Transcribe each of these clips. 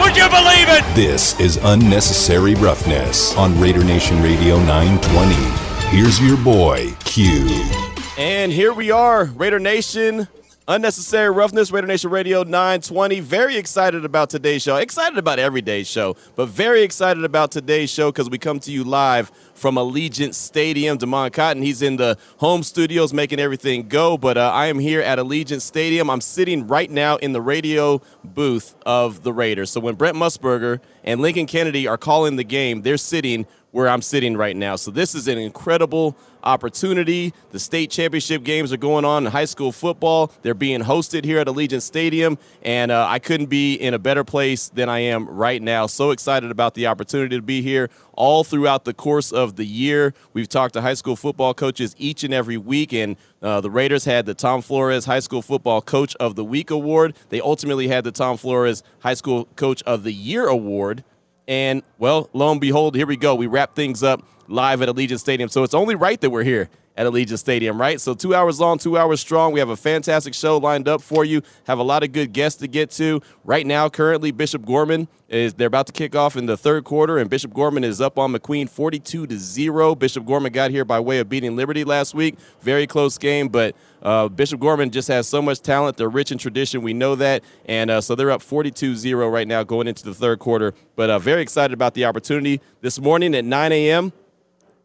Would you believe it? This is Unnecessary Roughness on Raider Nation Radio 920. Here's your boy, Q. And here we are, Raider Nation. Unnecessary Roughness, Raider Nation Radio 920. Very excited about today's show. Excited about every day's show, but very excited about today's show because we come to you live from Allegiant Stadium. Damon Cotton, he's in the home studios making everything go, but uh, I am here at Allegiant Stadium. I'm sitting right now in the radio booth of the Raiders. So when Brent Musburger and Lincoln Kennedy are calling the game, they're sitting where I'm sitting right now. So this is an incredible opportunity. The state championship games are going on in high school football. They're being hosted here at Allegiant Stadium, and uh, I couldn't be in a better place than I am right now. So excited about the opportunity to be here all throughout the course of the year. We've talked to high school football coaches each and every week, and uh, the Raiders had the Tom Flores High School Football Coach of the Week award. They ultimately had the Tom Flores High School Coach of the Year award. And, well, lo and behold, here we go. We wrap things up live at Allegiant Stadium. So it's only right that we're here at Allegiant Stadium, right? So two hours long, two hours strong. We have a fantastic show lined up for you. Have a lot of good guests to get to. Right now, currently, Bishop Gorman is they're about to kick off in the third quarter, and Bishop Gorman is up on McQueen 42 to zero. Bishop Gorman got here by way of beating Liberty last week. Very close game, but uh, Bishop Gorman just has so much talent. They're rich in tradition. We know that. And uh, so they're up 42 0 right now going into the third quarter. But uh, very excited about the opportunity. This morning at 9 a.m.,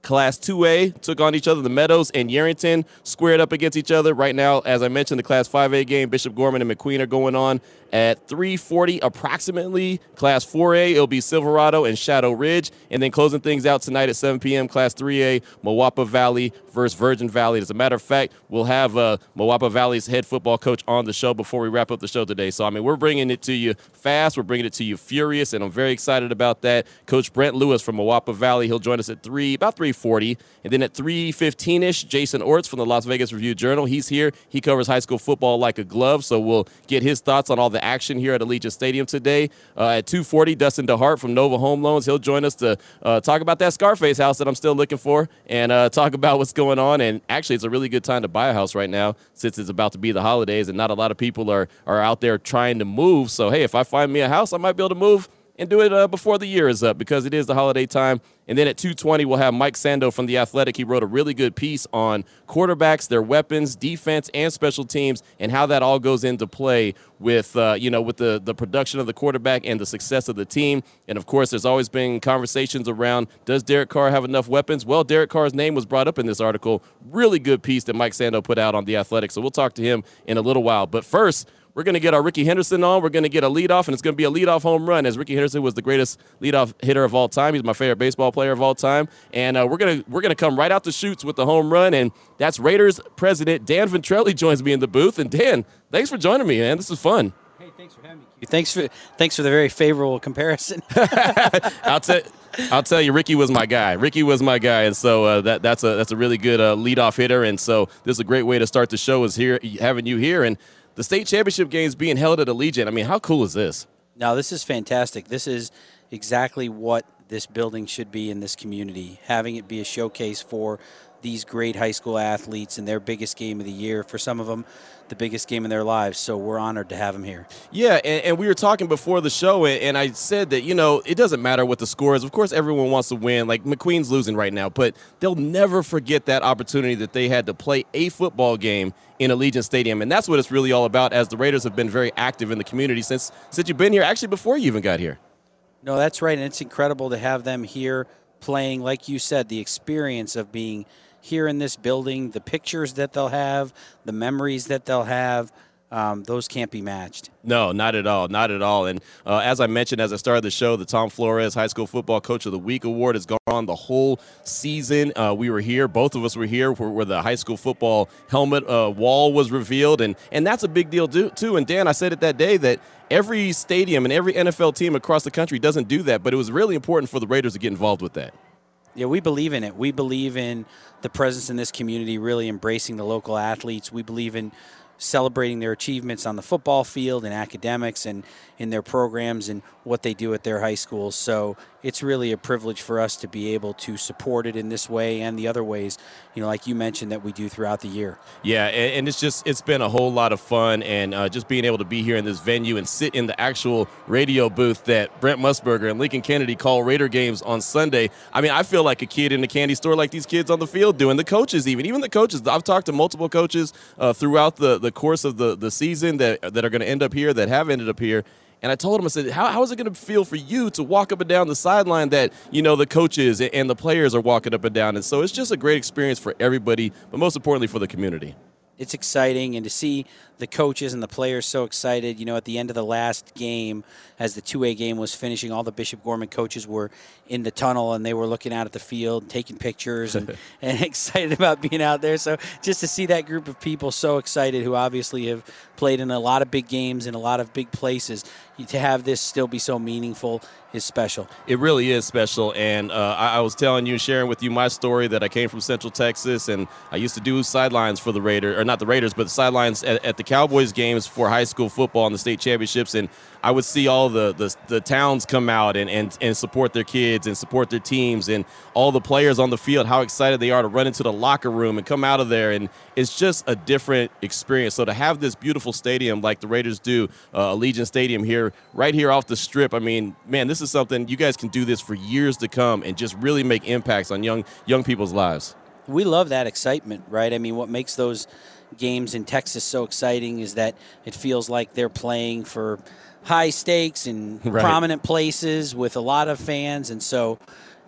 Class 2A took on each other. The Meadows and Yerington squared up against each other. Right now, as I mentioned, the Class 5A game, Bishop Gorman and McQueen are going on at 3:40 approximately. Class 4A, it'll be Silverado and Shadow Ridge, and then closing things out tonight at 7 p.m. Class 3A, Moapa Valley versus Virgin Valley. As a matter of fact, we'll have uh, Moapa Valley's head football coach on the show before we wrap up the show today. So I mean, we're bringing it to you fast. We're bringing it to you furious, and I'm very excited about that. Coach Brent Lewis from Moapa Valley, he'll join us at three, about 3:40, and then at 3:15ish, Jason Orts from the Las Vegas Review Journal. He's here. He covers high school football like a glove, so we'll get his thoughts on all the action here at Allegiant Stadium today. Uh, at 2:40, Dustin DeHart from Nova Home Loans, he'll join us to uh, talk about that Scarface house that I'm still looking for, and uh, talk about what's going on. And actually, it's a really good time to buy a house right now since it's about to be the holidays, and not a lot of people are are out there trying to move. So hey, if I find me a house, I might be able to move and do it uh, before the year is up because it is the holiday time. And then at 2:20, we'll have Mike Sando from the Athletic. He wrote a really good piece on quarterbacks, their weapons, defense, and special teams, and how that all goes into play with uh, you know with the the production of the quarterback and the success of the team. And of course, there's always been conversations around does Derek Carr have enough weapons? Well, Derek Carr's name was brought up in this article. Really good piece that Mike Sando put out on the Athletic. So we'll talk to him in a little while. But first. We're going to get our Rickey Henderson on. We're going to get a leadoff, and it's going to be a leadoff home run, as Rickey Henderson was the greatest leadoff hitter of all time. He's my favorite baseball player of all time, and uh, we're going to we're going to come right out the chutes with the home run, and that's Raiders president Dan Ventrelle joins me in the booth. And Dan, thanks for joining me, man. This is fun. Hey, thanks for having me. Thanks for thanks for the very favorable comparison. I'll tell I'll tell you, Rickey was my guy. Rickey was my guy, and so uh, that that's a that's a really good uh, leadoff hitter. And so this is a great way to start the show is here having you here and the state championship games being held at Allegiant. I mean, how cool is this? Now, this is fantastic. This is exactly what this building should be in this community. Having it be a showcase for these great high school athletes in their biggest game of the year. For some of them, the biggest game in their lives. So we're honored to have them here. Yeah, and, and we were talking before the show, and, and, I said that, you know, it doesn't matter what the score is. Of course, everyone wants to win. Like McQueen's losing right now, but they'll never forget that opportunity that they had to play a football game in Allegiant Stadium. And that's what it's really all about, as the Raiders have been very active in the community since, since you've been here, actually, before you even got here. No, that's right. And it's incredible to have them here playing, like you said, the experience of being here in this building, the pictures that they'll have, the memories that they'll have. um, those can't be matched. No, not at all, not at all. And uh, as I mentioned as I started the show, the Tom Flores High School Football Coach of the Week award has gone on the whole season. Uh, we were here, both of us were here, where, where the high school football helmet uh, wall was revealed, and and that's a big deal too. And Dan, I said it that day that every stadium and every NFL team across the country doesn't do that, but it was really important for the Raiders to get involved with that. Yeah, we believe in it. We believe in the presence in this community, really embracing the local athletes. We believe in celebrating their achievements on the football field and academics and in their programs and what they do at their high schools. So it's really a privilege for us to be able to support it in this way and the other ways, you know, like you mentioned that we do throughout the year. Yeah, and, it's just it's been a whole lot of fun, and uh, just being able to be here in this venue and sit in the actual radio booth that Brent Musburger and Lincoln Kennedy call Raider games on Sunday. I mean, I feel like a kid in a candy store, like these kids on the field doing. The coaches, even even the coaches. I've talked to multiple coaches uh, throughout the the course of the the season that that are going to end up here, that have ended up here and I told him, I said, how, how is it going to feel for you to walk up and down the sideline that, you know, the coaches and the players are walking up and down? And so it's just a great experience for everybody, but most importantly for the community. It's exciting, and to see the coaches and the players so excited. You know, at the end of the last game, as the 2A game was finishing, all the Bishop Gorman coaches were in the tunnel and they were looking out at the field, taking pictures, and, and excited about being out there. So just to see that group of people so excited who obviously have played in a lot of big games in a lot of big places, to have this still be so meaningful is special. It really is special. And uh, I, I, was telling you, sharing with you my story that I came from Central Texas and I used to do sidelines for the Raiders, or not the Raiders, but the sidelines at, at the Cowboys games for high school football and the state championships. And I would see all the, the, the towns come out and, and, and support their kids and support their teams and all the players on the field, how excited they are to run into the locker room and come out of there. And it's just a different experience. So to have this beautiful stadium like the Raiders do, uh, Allegiant Stadium here, right here off the strip, I mean, man, this is something you guys can do this for years to come and just really make impacts on young young people's lives. We love that excitement, right? I mean, what makes those games in Texas so exciting is that it feels like they're playing for – high stakes and right. prominent places with a lot of fans, and so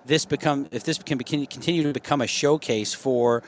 this become if this can continue to become a showcase for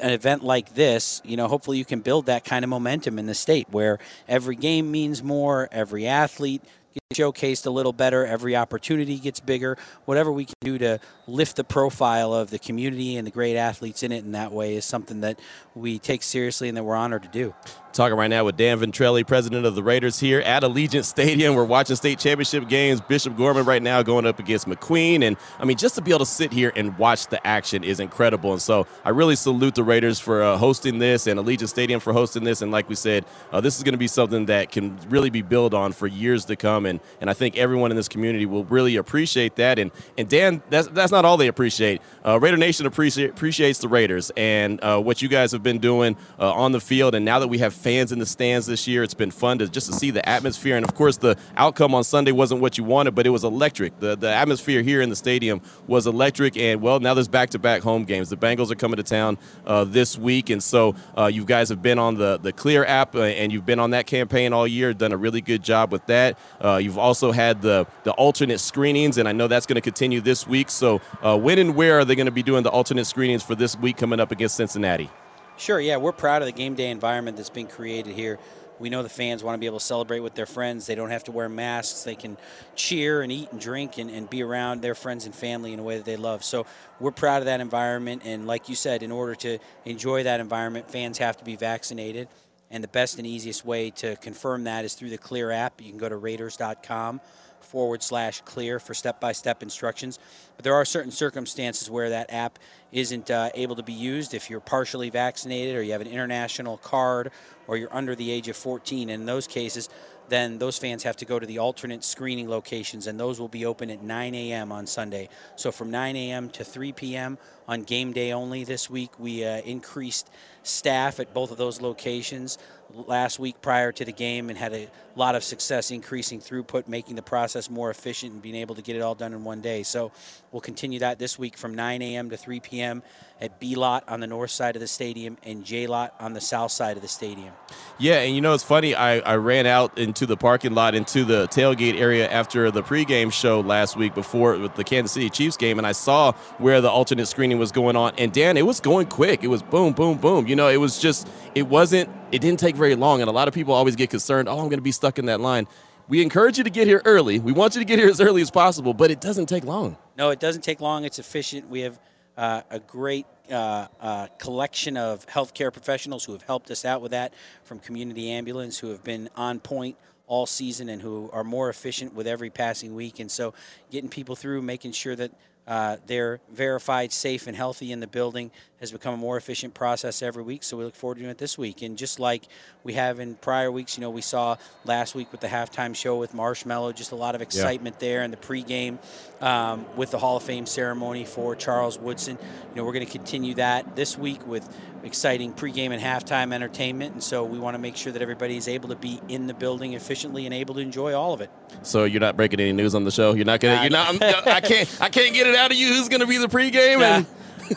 an event like this, you know, hopefully you can build that kind of momentum in the state where every game means more, every athlete gets showcased a little better, every opportunity gets bigger. Whatever we can do to lift the profile of the community and the great athletes in it in that way is something that we take seriously and that we're honored to do. Talking right now with Dan Ventrelle, president of the Raiders here at Allegiant Stadium. We're watching state championship games. Bishop Gorman right now going up against McQueen. And I mean, just to be able to sit here and watch the action is incredible. And so I really salute the Raiders for uh, hosting this and Allegiant Stadium for hosting this. And like we said, uh, this is going to be something that can really be built on for years to come. And, and I think everyone in this community will really appreciate that. And, and Dan, that's, that's not all they appreciate. Uh, Raider Nation appreciate, appreciates the Raiders and uh, what you guys have been doing uh, on the field. And now that we have fans in the stands this year. It's been fun to just to see the atmosphere, and of course, the outcome on Sunday wasn't what you wanted, but it was electric. the The atmosphere here in the stadium was electric, and well, now there's back-to-back home games. The Bengals are coming to town uh, this week, and so uh, you guys have been on the the Clear app, uh, and you've been on that campaign all year. Done a really good job with that. Uh, you've also had the the alternate screenings, and I know that's going to continue this week. So, uh, when and where are they going to be doing the alternate screenings for this week coming up against Cincinnati? Sure, yeah, we're proud of the game day environment that's been created here. We know the fans want to be able to celebrate with their friends. They don't have to wear masks. They can cheer and eat and drink and, and be around their friends and family in a way that they love. So we're proud of that environment. And like you said, in order to enjoy that environment, fans have to be vaccinated. And the best and easiest way to confirm that is through the Clear app. You can go to Raiders.com forward slash clear for step by step instructions. But there are certain circumstances where that app isn't uh, able to be used if you're partially vaccinated or you have an international card or you're under the age of 14. In those cases, then those fans have to go to the alternate screening locations, and those will be open at 9 a.m. on Sunday. So from 9 a.m. to 3 p.m. on game day only this week, we uh, increased staff at both of those locations last week prior to the game and had a lot of success increasing throughput, making the process more efficient, and being able to get it all done in one day. So we'll continue that this week from 9 a.m. to 3 p.m. at B lot on the north side of the stadium and J lot on the south side of the stadium. Yeah, and you know it's funny. I, I ran out into the parking lot into the tailgate area after the pregame show last week before with the Kansas City Chiefs game, and I saw where the alternate screening was going on. And Dan, it was going quick. It was boom, boom, boom. You know, it was just it wasn't. It didn't take very long, and a lot of people always get concerned. Oh, I'm going to be stuck in that line. We encourage you to get here early. We want you to get here as early as possible, but it doesn't take long. No, it doesn't take long. It's efficient. We have uh, a great uh, uh, collection of healthcare professionals who have helped us out with that, from community ambulance who have been on point all season and who are more efficient with every passing week. And so, getting people through, making sure that uh, they're verified, safe, and healthy in the building has become a more efficient process every week. So we look forward to doing it this week. And just like we have in prior weeks, you know, we saw last week with the halftime show with Marshmello, just a lot of excitement yeah. there, and the pregame um, with the Hall of Fame ceremony for Charles Woodson. You know, we're going to continue that this week with exciting pregame and halftime entertainment. And so we want to make sure that everybody is able to be in the building efficiently and able to enjoy all of it. So you're not breaking any news on the show. You're not gonna. You're not. I can't. I can't get it out of you. Who's gonna be the pregame? Nah. And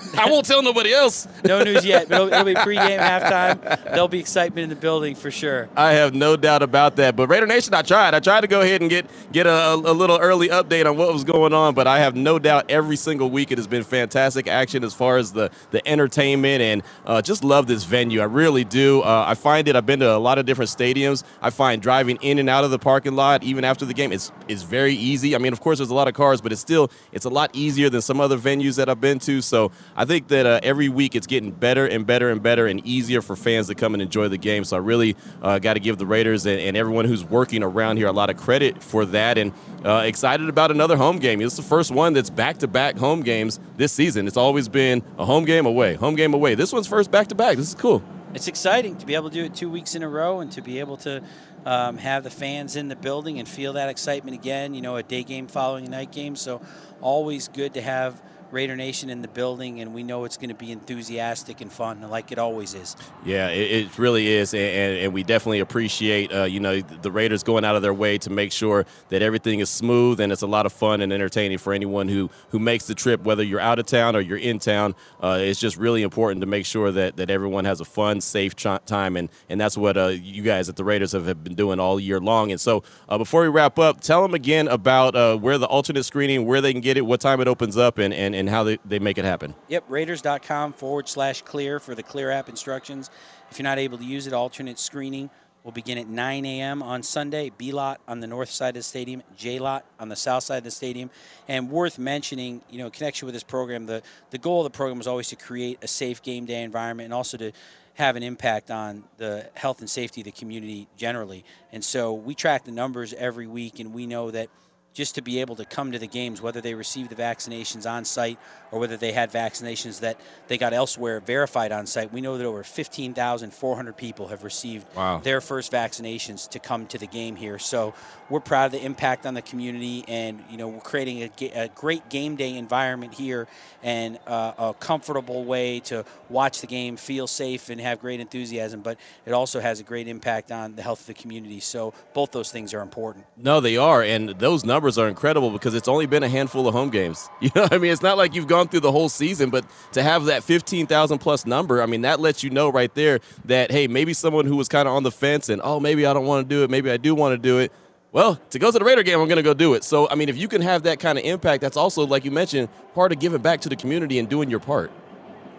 I won't tell nobody else. no news yet, but it'll, it'll, be pregame, halftime. There'll be excitement in the building for sure. I have no doubt about that. But Raider Nation, I tried. I tried to go ahead and get get a, a little early update on what was going on, but I have no doubt every single week it has been fantastic action as far as the the entertainment and uh, just love this venue. I really do. Uh, I find it. I've been to a lot of different stadiums. I find driving in and out of the parking lot, even after the game, it's is very easy. I mean, of course, there's a lot of cars, but it's still it's a lot easier than some other venues that I've been to. So I think that uh, every week it's getting better and better and better and easier for fans to come and enjoy the game. So I really uh, got to give the Raiders and, and, everyone who's working around here a lot of credit for that. And uh, excited about another home game. It's the first one that's back to back home games this season. It's always been a home game away, home game away. This one's first back to back. This is cool. It's exciting to be able to do it two weeks in a row and to be able to um, have the fans in the building and feel that excitement again. You know, a day game following a night game. So always good to have Raider Nation in the building, and we know it's going to be enthusiastic and fun, like it always is. Yeah, it, it really is, and, and, we definitely appreciate uh, you know the Raiders going out of their way to make sure that everything is smooth and it's a lot of fun and entertaining for anyone who who makes the trip, whether you're out of town or you're in town. Uh, it's just really important to make sure that that everyone has a fun, safe ch- time, and and that's what uh, you guys at the Raiders have, have, been doing all year long. And so, uh, before we wrap up, tell them again about uh, where the alternate screening, where they can get it, what time it opens up, and and, and and how they, they make it happen. Yep, Raiders.com forward slash clear for the clear app instructions. If you're not able to use it, alternate screening will begin at 9 a.m. on Sunday. B lot on the north side of the stadium, J lot on the south side of the stadium. And worth mentioning, you know, in connection with this program, the, the goal of the program is always to create a safe game day environment and also to have an impact on the health and safety of the community generally. And so we track the numbers every week, and we know that – just to be able to come to the games, whether they received the vaccinations on site or whether they had vaccinations that they got elsewhere verified on site. We know that over 15,400 people have received wow. their first vaccinations to come to the game here. So we're proud of the impact on the community, and you know we're creating a, a great game day environment here and uh, a comfortable way to watch the game, feel safe, and have great enthusiasm. But it also has a great impact on the health of the community. So both those things are important. No, they are, and those numbers numbers are incredible because it's only been a handful of home games. You know, I mean, it's not like you've gone through the whole season, but to have that 15,000 plus number, I mean, that lets you know right there that, hey, maybe someone who was kind of on the fence and, oh, maybe I don't want to do it, maybe I do want to do it. Well, to go to the Raider game, I'm going to go do it. So, I mean, if you can have that kind of impact, that's also, like you mentioned, part of giving back to the community and doing your part.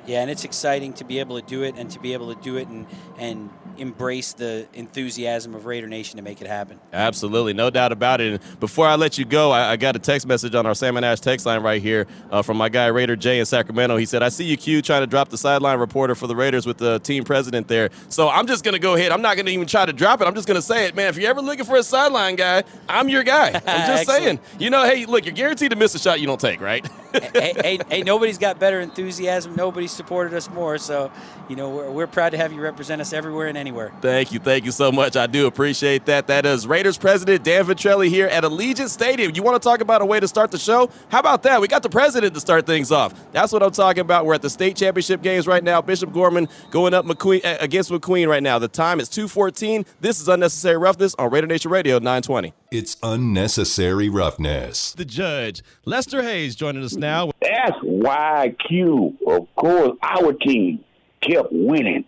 Yeah, and it's exciting to be able to do it and to be able to do it and, and embrace the enthusiasm of Raider Nation to make it happen. Absolutely, no doubt about it. And before I let you go, I, I got a text message on our Salmon Ash text line right here uh, from my guy Raider Jay in Sacramento. He said, "I see you, Q, trying to drop the sideline reporter for the Raiders with the team president there." So I'm just gonna go ahead. I'm not gonna even try to drop it. I'm just gonna say it, man. If you're ever looking for a sideline guy, I'm your guy. I'm just saying. You know, hey, look, you're guaranteed to miss a shot you don't take, right? hey, hey, hey, nobody's got better enthusiasm. Nobody's supported us more. So, you know, we're, we're proud to have you represent us everywhere and anywhere. Thank you. Thank you so much. I do appreciate that. That is Raiders president Dan Ventrelle here at Allegiant Stadium. You want to talk about a way to start the show? How about that? We got the president to start things off. That's what I'm talking about. We're at the state championship games right now. Bishop Gorman going up McQueen against McQueen right now. The time is 2:14. This is unnecessary roughness on Raider Nation Radio 920. It's unnecessary roughness. The judge, Lester Hayes, joining us now. That's why Q, of course, our team kept winning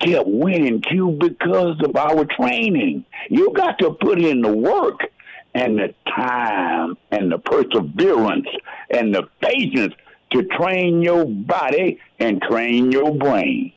kept winning, Q, because of our training. You got to put in the work and the time and the perseverance and the patience to train your body and train your brain.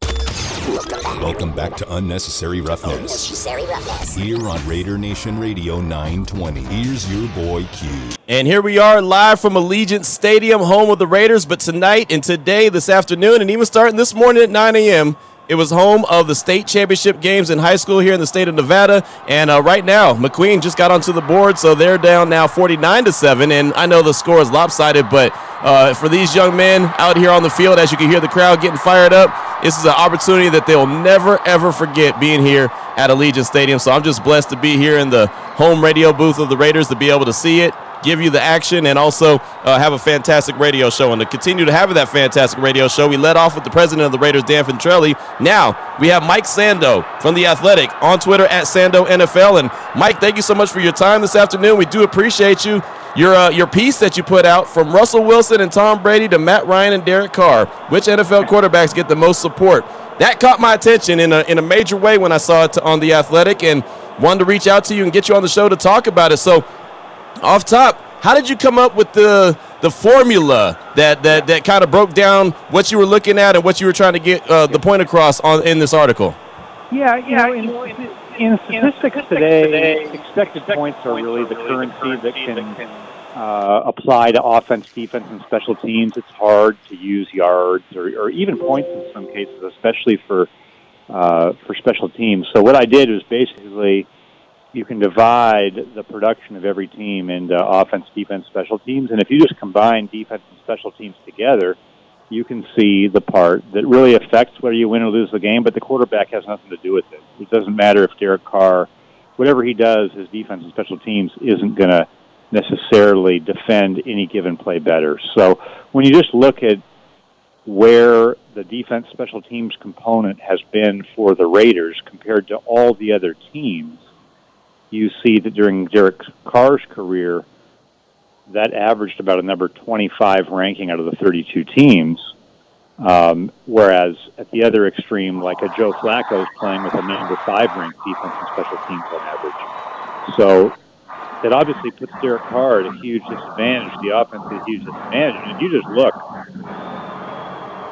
Welcome back to Unnecessary Roughness. Unnecessary Roughness. Here on Raider Nation Radio 920. Here's your boy Q. And here we are live from Allegiant Stadium, home of the Raiders. But tonight and today, this afternoon, and even starting this morning at 9 a.m., it was home of the state championship games in high school here in the state of Nevada. And uh, right now, McQueen just got onto the board, so they're down now 49 to 7. And I know the score is lopsided, but uh, for these young men out here on the field, as you can hear the crowd getting fired up, this is an opportunity that they'll never, ever forget being here at Allegiant Stadium. So I'm just blessed to be here in the home radio booth of the Raiders to be able to see it give you the action and also uh, have a fantastic radio show. And to continue to have that fantastic radio show, we led off with the president of the Raiders, Dan Ventrelle. Now we have Mike Sando from The Athletic on Twitter at Sando NFL. And Mike, thank you so much for your time this afternoon. We do appreciate you. Your, uh, your piece that you put out from Russell Wilson and Tom Brady to Matt Ryan and Derek Carr, which NFL quarterbacks get the most support? That caught my attention in a, in a major way when I saw it on The Athletic and wanted to reach out to you and get you on the show to talk about it. So off top, how did you come up with the the formula that that, that kind of broke down what you were looking at and what you were trying to get uh, the point across on in this article? Yeah, you know, in, in statistics today, expected points are really the currency that can uh, apply to offense, defense, and special teams. It's hard to use yards or, or even points in some cases, especially for uh, for special teams. So what I did was basically you can divide the production of every team into offense, defense, special teams, and if you just combine defense and special teams together, you can see the part that really affects whether you win or lose the game. But the quarterback has nothing to do with it. It doesn't matter if Derek Carr, whatever he does, his defense and special teams isn't going to necessarily defend any given play better. So when you just look at where the defense special teams component has been for the Raiders compared to all the other teams, you see that during Derek Carr's career, that averaged about a number 25 ranking out of the 32 teams. Um, whereas at the other extreme, like a Joe Flacco is playing with a number five ranked defense and special teams on average. So it obviously puts Derek Carr at a huge disadvantage. The offense is a huge disadvantage. And you just look,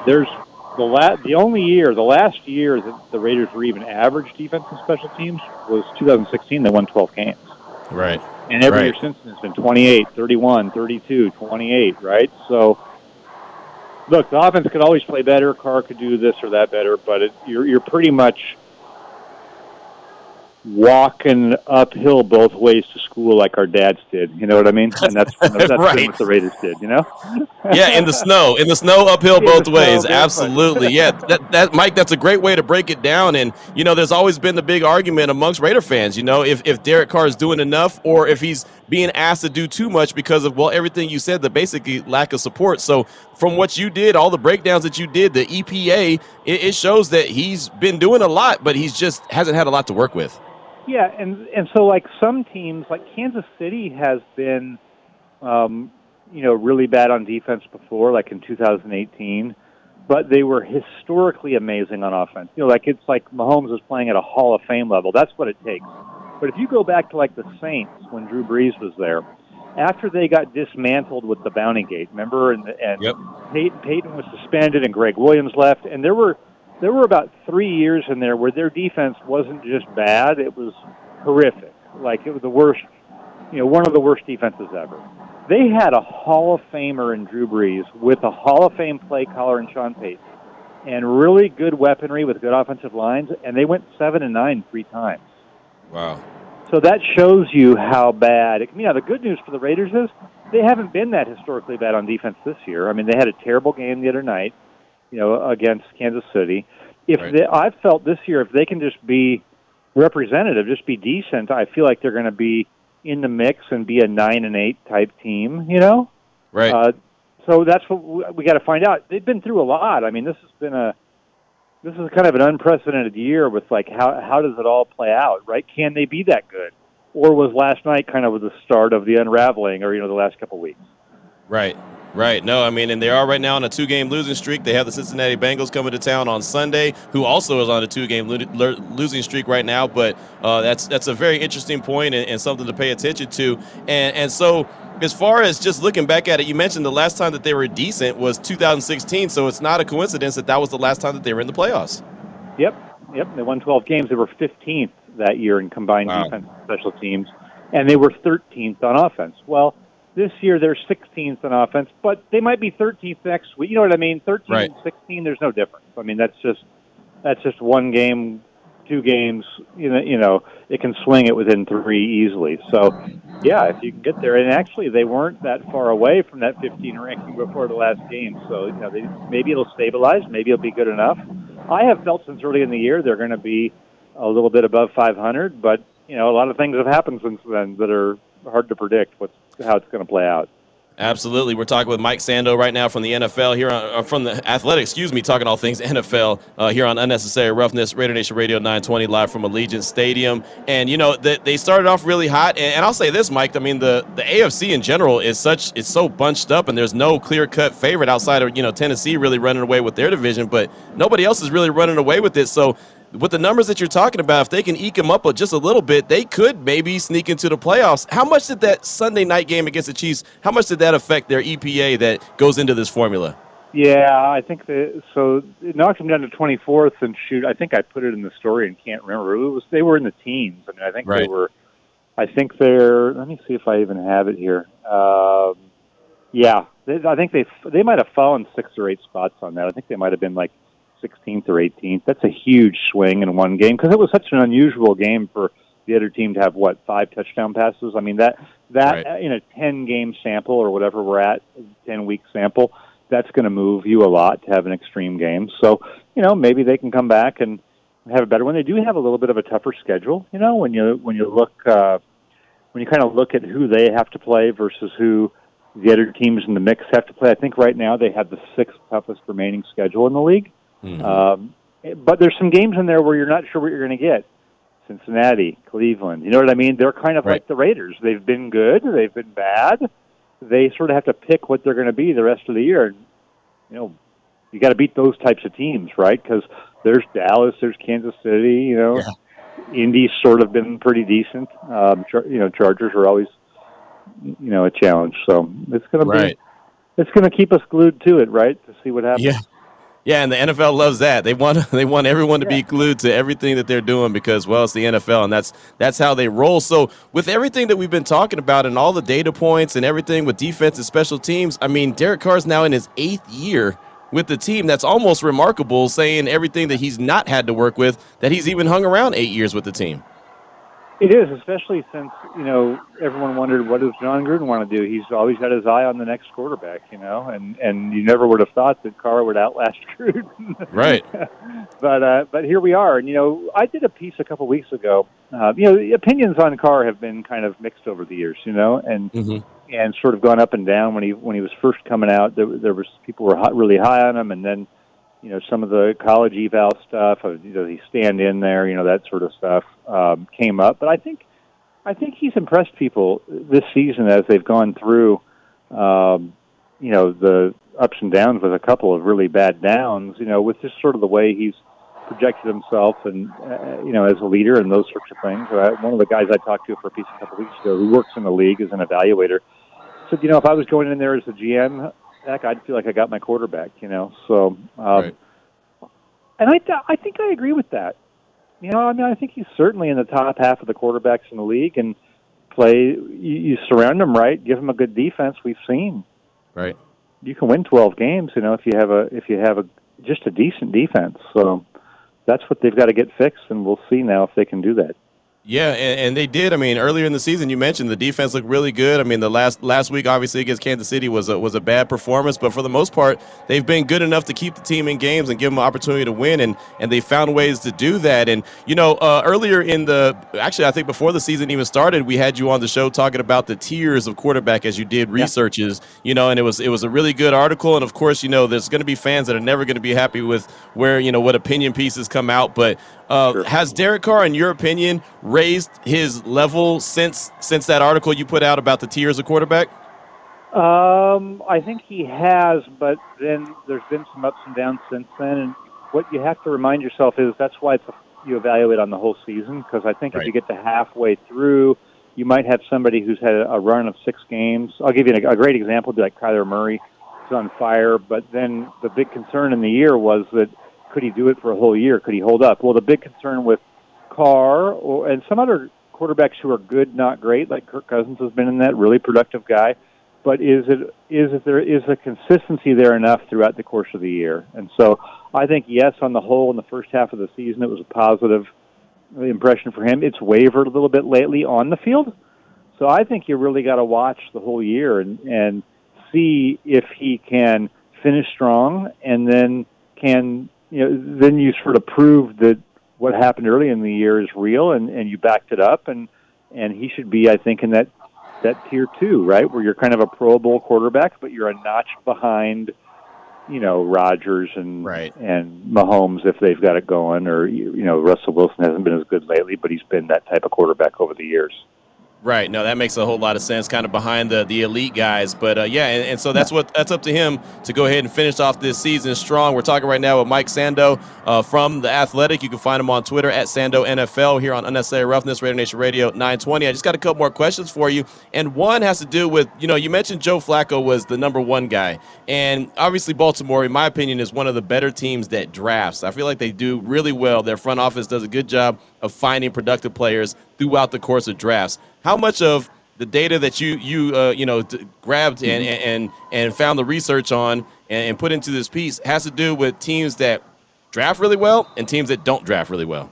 there's the la- the only year, the last year that the Raiders were even average defense and special teams was 2016. They won 12 games. Right. And every right. year since then, it's been 28, 31, 32, 28, right? So, look, the offense could always play better. Carr could do this or that better, but it, you're, you're pretty much walking uphill both ways to school like our dads did. You know what I mean? And that's, that's right. what the Raiders did, you know? yeah, in the snow, in the snow uphill In both ways. snow, Absolutely. Yeah, that, that Mike, that's a great way to break it down. And you know, there's always been the big argument amongst Raider fans. You know, if if Derek Carr is doing enough, or if he's being asked to do too much because of well everything you said, the basically lack of support. So from what you did, all the breakdowns that you did, the EPA, it, it shows that he's been doing a lot, but he's just hasn't had a lot to work with. Yeah, and and so like some teams, like Kansas City has been, um, you know, really bad on defense before, like in 2018, but they were historically amazing on offense. You know, like it's like Mahomes is playing at a Hall of Fame level. That's what it takes. But if you go back to like the Saints when Drew Brees was there, after they got dismantled with the Bounty Gate, remember, and and Yep. Payton, Payton was suspended and Gregg Williams left, and there were there were about three years in there where their defense wasn't just bad; it was horrific. Like it was the worst, you know, one of the worst defenses ever. They had a Hall of Famer in Drew Brees with a Hall of Fame play caller in Sean Payton, and really good weaponry with good offensive lines, and they went seven and nine three times. Wow. So that shows you how bad. It, you know, the good news for the Raiders is they haven't been that historically bad on defense this year. I mean, they had a terrible game the other night, you know, against Kansas City. If Right. they, I've felt this year, if they can just be representative, just be decent, I feel like they're going to be in the mix and be a nine and eight type team. You know, Right. uh, so that's what we, we got to find out. They've been through a lot. I mean, this has been a this is kind of an unprecedented year with like how how does it all play out, right? Can they be that good, or was last night kind of the start of the unraveling, or you know, the last couple of weeks? Right. Right. No, I mean, and they are right now on a two-game losing streak. They have the Cincinnati Bengals coming to town on Sunday, who also is on a two-game lo- lo- losing streak right now. But uh, that's that's a very interesting point and, and something to pay attention to. And and so, as far as just looking back at it, you mentioned the last time that they were decent was 2016. So it's not a coincidence that that was the last time that they were in the playoffs. Yep, yep. They won 12 games. They were 15th that year in combined Wow. defense and special teams, and they were 13th on offense. Well, this year they're 16th on offense, but they might be 13th next week. You know what I mean? 13 Right. and 16, there's no difference. I mean, that's just that's just one game, two games. You know, you know, it can swing it within three easily. So, yeah, if you can get there, and actually they weren't that far away from that 15 ranking before the last game. So, you know, they, maybe it'll stabilize. Maybe it'll be good enough. I have felt since early in the year they're going to be a little bit above 500, but you know, a lot of things have happened since then that are hard to predict what's how it's going to play out. Absolutely. We're talking with Mike Sando right now from the NFL here on, uh, from the Athletic, excuse me, talking all things NFL uh, here on Unnecessary Roughness, Raider Nation Radio 920 live from Allegiant Stadium. And you know, they, they started off really hot and, and I'll say this, Mike, I mean the the AFC in general is such it's so bunched up and there's no clear-cut favorite outside of, you know, Tennessee really running away with their division, but nobody else is really running away with it. So with the numbers that you're talking about, if they can eke them up just a little bit, they could maybe sneak into the playoffs. How much did that Sunday night game against the Chiefs? How much did that affect their EPA that goes into this formula? Yeah, I think that so it knocked them down to 24th and shoot. I think I put it in the story and can't remember. It was they were in the teens. I mean, I think they were. I think they're. Let me see if I even have it here. Um, yeah, they, I think they they might have fallen six or eight spots on that. I think they might have been like 16th or 18th. That's a huge swing in one game because it was such an unusual game for the other team to have what five touchdown passes. I mean that that Right. uh, in a 10 game sample or whatever we're at, 10 week sample, that's going to move you a lot to have an extreme game. So you know maybe they can come back and have a better one. They do have a little bit of a tougher schedule. You know when you when you look uh, when you kind of look at who they have to play versus who the other teams in the mix have to play. I think right now they have the sixth toughest remaining schedule in the league. Um, but there's some games in there where you're not sure what you're going to get. Cincinnati, Cleveland. You know what I mean? They're kind of Right. like the Raiders. They've been good. They've been bad. They sort of have to pick what they're going to be the rest of the year. You know, you got to beat those types of teams, right? Because there's Dallas, there's Kansas City. You know, Indy's sort of been pretty decent. Um, Char- you know, Chargers are always, you know, a challenge. So it's going to Right. be, it's going to keep us glued to it, right? To see what happens. Yeah. Yeah, and the NFL loves that. They want they want everyone to be glued to everything that they're doing because well, it's the NFL and that's that's how they roll. So, with everything that we've been talking about and all the data points and everything with defense and special teams, I mean, Derek Carr's now in his 8th year with the team. That's almost remarkable saying everything that he's not had to work with that he's even hung around 8 years with the team. It is, especially since you know everyone wondered what does Jon Gruden want to do. He's always had his eye on the next quarterback, you know, and and you never would have thought that Carr would outlast Gruden. Right. but uh, but here we are, and you know, I did a piece a couple weeks ago. Uh, you know, the opinions on Carr have been kind of mixed over the years, you know, and Mhm. and sort of gone up and down. When he when he was first coming out, there, there was people were hot, really high on him, and then you know some of the college eval stuff, of, know, he stand in there, you know, that sort of stuff um, came up. But I think I think he's impressed people this season as they've gone through, um, you know, the ups and downs with a couple of really bad downs. You know, with just sort of the way he's projected himself and uh, you know as a leader and those sorts of things. Uh, one of the guys I talked to for a piece a couple weeks ago, who works in the league as an evaluator, said, you know, if I was going in there as a GM, heck, I'd feel like I got my quarterback. You know, so um, Right. and I I think I agree with that. You know, I mean, I think he's certainly in the top half of the quarterbacks in the league, and play. You, you surround him right, give him a good defense. We've seen Right. you can win 12 games, you know, if you have a if you have a just a decent defense. So that's what they've got to get fixed, and we'll see now if they can do that. Yeah, and, and they did. I mean, earlier in the season, you mentioned the defense looked really good. I mean, the last last week, obviously against Kansas City, was a, was a bad performance, but for the most part, they've been good enough to keep the team in games and give them an opportunity to win, and and they found ways to do that. And you know, uh, earlier in the actually, I think before the season even started, we had you on the show talking about the tiers of quarterback as you did researches. You know, and it was it was a really good article. And of course, you know, there's going to be fans that are never going to be happy with where you know what opinion pieces come out, but. Uh, Has Derek Carr, in your opinion, raised his level since since that article you put out about the tiers of quarterback? Um, I think he has, but then there's been some ups and downs since then. And what you have to remind yourself is that's why it's a, you evaluate on the whole season. Because I think if you get to halfway through, you might have somebody who's had a run of six games. I'll give you a, a great example, would be like Kyler Murray, who's on fire. But then the big concern in the year was that could he do it for a whole year? Could he hold up? Well, the big concern with Carr or and some other quarterbacks who are good, not great, like Kirk Cousins has been in that really productive guy. But is it is there is a consistency there enough throughout the course of the year? And so I think yes, on the whole, in the first half of the season, it was a positive impression for him. It's wavered a little bit lately on the field, so I think you really got to watch the whole year and and see if he can finish strong, and then can you know then you sort of prove that what happened early in the year is real, and and you backed it up, and and he should be, I think, in that that tier two, right, where you're kind of a Pro Bowl quarterback, but you're a notch behind, you know, Rodgers and right. and Mahomes if they've got it going, or you know, Russell Wilson hasn't been as good lately, but he's been that type of quarterback over the years. Right. No, that makes a whole lot of sense, kind of behind the, the elite guys. But uh, yeah, and, and, so that's what that's up to him to go ahead and finish off this season strong. We're talking right now with Mike Sando uh, from the Athletic. You can find him on Twitter at Sando NFL here on Unnecessary Roughness, Raider Nation Radio 920. I just got a couple more questions for you, and one has to do with you know you mentioned Joe Flacco was the number one guy, and obviously Baltimore, in my opinion, is one of the better teams that drafts. I feel like they do really well. Their front office does a good job of finding productive players throughout the course of drafts. How much of the data that you you uh, you know d- grabbed and, mm-hmm. and and found the research on and, and, put into this piece has to do with teams that draft really well and teams that don't draft really well?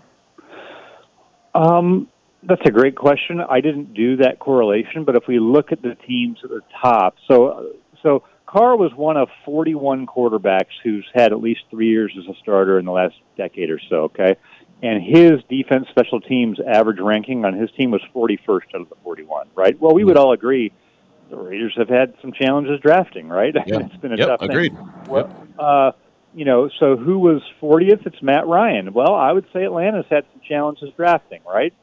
Um, that's a great question. I didn't do that correlation, but if we look at the teams at the top, so so Carr was one of 41 quarterbacks who's had at least three years as a starter in the last decade or so. Okay, and his defense special teams average ranking on his team was 41st out of the 41, right? Well, we would all agree the Raiders have had some challenges drafting, right? Yep. it's been a yep, tough agreed. thing. Well, uh, you know, so who was 40th? It's Matt Ryan. Well, I would say Atlanta's had some challenges drafting, right?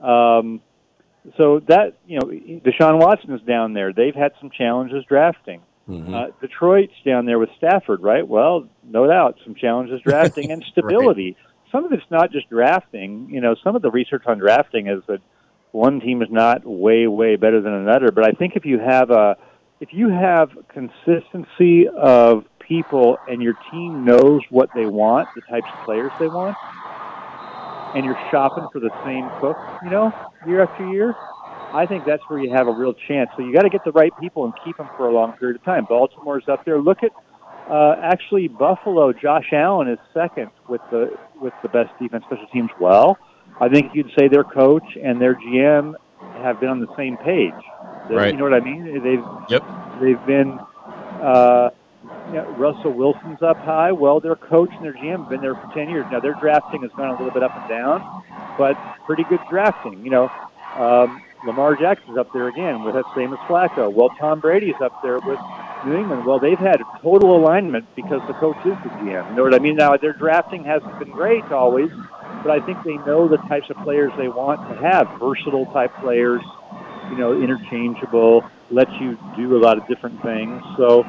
Um, so that, you know, Deshaun Watson is down there. They've had some challenges drafting. Mm-hmm. Uh, Detroit's down there with Stafford, right? Well, no doubt, some challenges drafting and stability. right some of it's not just drafting. You know, some of the research on drafting is that one team is not way way better than another. But I think if you have a if you have consistency of people and your team knows what they want, the types of players they want, and you're shopping for the same cook, you know, year after year, I think that's where you have a real chance. So you got to get the right people and keep them for a long period of time. Baltimore's up there. Look at uh, actually, Buffalo, Josh Allen is second with the with the best defense special teams. Well, I think you'd say their coach and their GM have been on the same page. right. You know what I mean? They've yep. They've been. Uh, you know, Russell Wilson's up high. Well, their coach and their GM have been there for ten years. Now their drafting has gone a little bit up and down, but pretty good drafting. You know, um, Lamar Jackson's up there again with that same as Flacco. Well, Tom Brady's up there with New England. Well, they've had total alignment because the coach is the GM. You know what I mean? Now their drafting hasn't been great always, but I think they know the types of players they want to have. Versatile type players, you know, interchangeable, let you do a lot of different things. So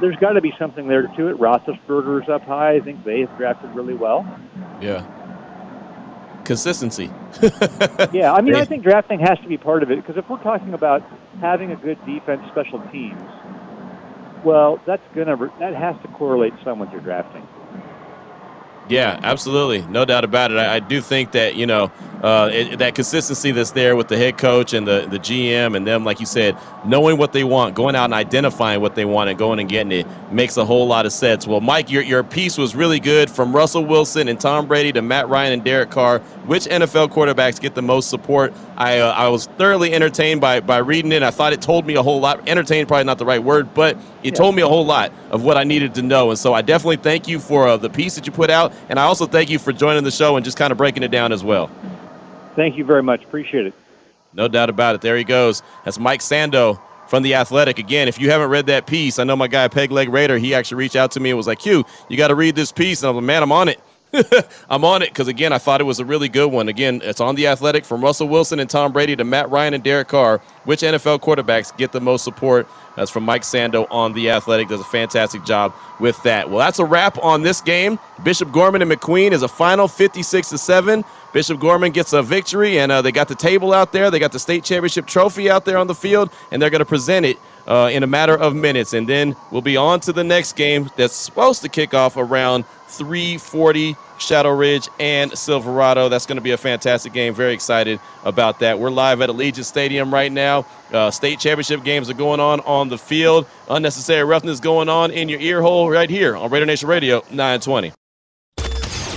there's got to be something there to it. Roethlisberger's up high. I think they have drafted really well. Yeah consistency. yeah, I mean, I think drafting has to be part of it because if we're talking about having a good defense, special teams, well, that's gonna that has to correlate some with your drafting. Yeah, absolutely, no doubt about it. I, I do think that you know uh, it, that consistency that's there with the head coach and the the GM and them, like you said, knowing what they want, going out and identifying what they want, and going and getting it makes a whole lot of sense. Well, Mike, your your piece was really good from Russell Wilson and Tom Brady to Matt Ryan and Derek Carr. Which NFL quarterbacks get the most support? I uh, I was thoroughly entertained by by reading it. I thought it told me a whole lot. Entertained, probably not the right word, but it yeah. told me a whole lot of what I needed to know. And so I definitely thank you for uh, the piece that you put out and I also thank you for joining the show and just kind of breaking it down as well. Thank you very much. Appreciate it. No doubt about it. There he goes. That's Mike Sando from The Athletic. Again, if you haven't read that piece, I know my guy Peg Leg Raider, he actually reached out to me and was like, Q, you got to read this piece. And I was like, man, I'm on it. I'm on it because, again, I thought it was a really good one. Again, it's on The Athletic from Russell Wilson and Tom Brady to Matt Ryan and Derek Carr. Which NFL quarterbacks get the most support? That's from Mike Sando on The Athletic. Does a fantastic job with that. Well, that's a wrap on this game. Bishop Gorman and McQueen is a final 56 to 7. Bishop Gorman gets a victory, and uh, they got the table out there. They got the state championship trophy out there on the field, and they're going to present it uh, in a matter of minutes, and then we'll be on to the next game that's supposed to kick off around 340 Shadow Ridge and Silverado. That's going to be a fantastic game. Very excited about that. We're live at Allegiant Stadium right now. Uh, state championship games are going on on the field. Unnecessary roughness going on in your ear hole right here on Raider Nation Radio 920.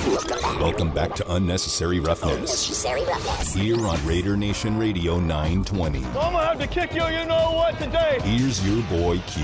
Welcome back to Unnecessary Roughness. Unnecessary roughness. Here on Raider Nation Radio 920. I'm gonna have to kick you, you know what, today. Here's your boy Q.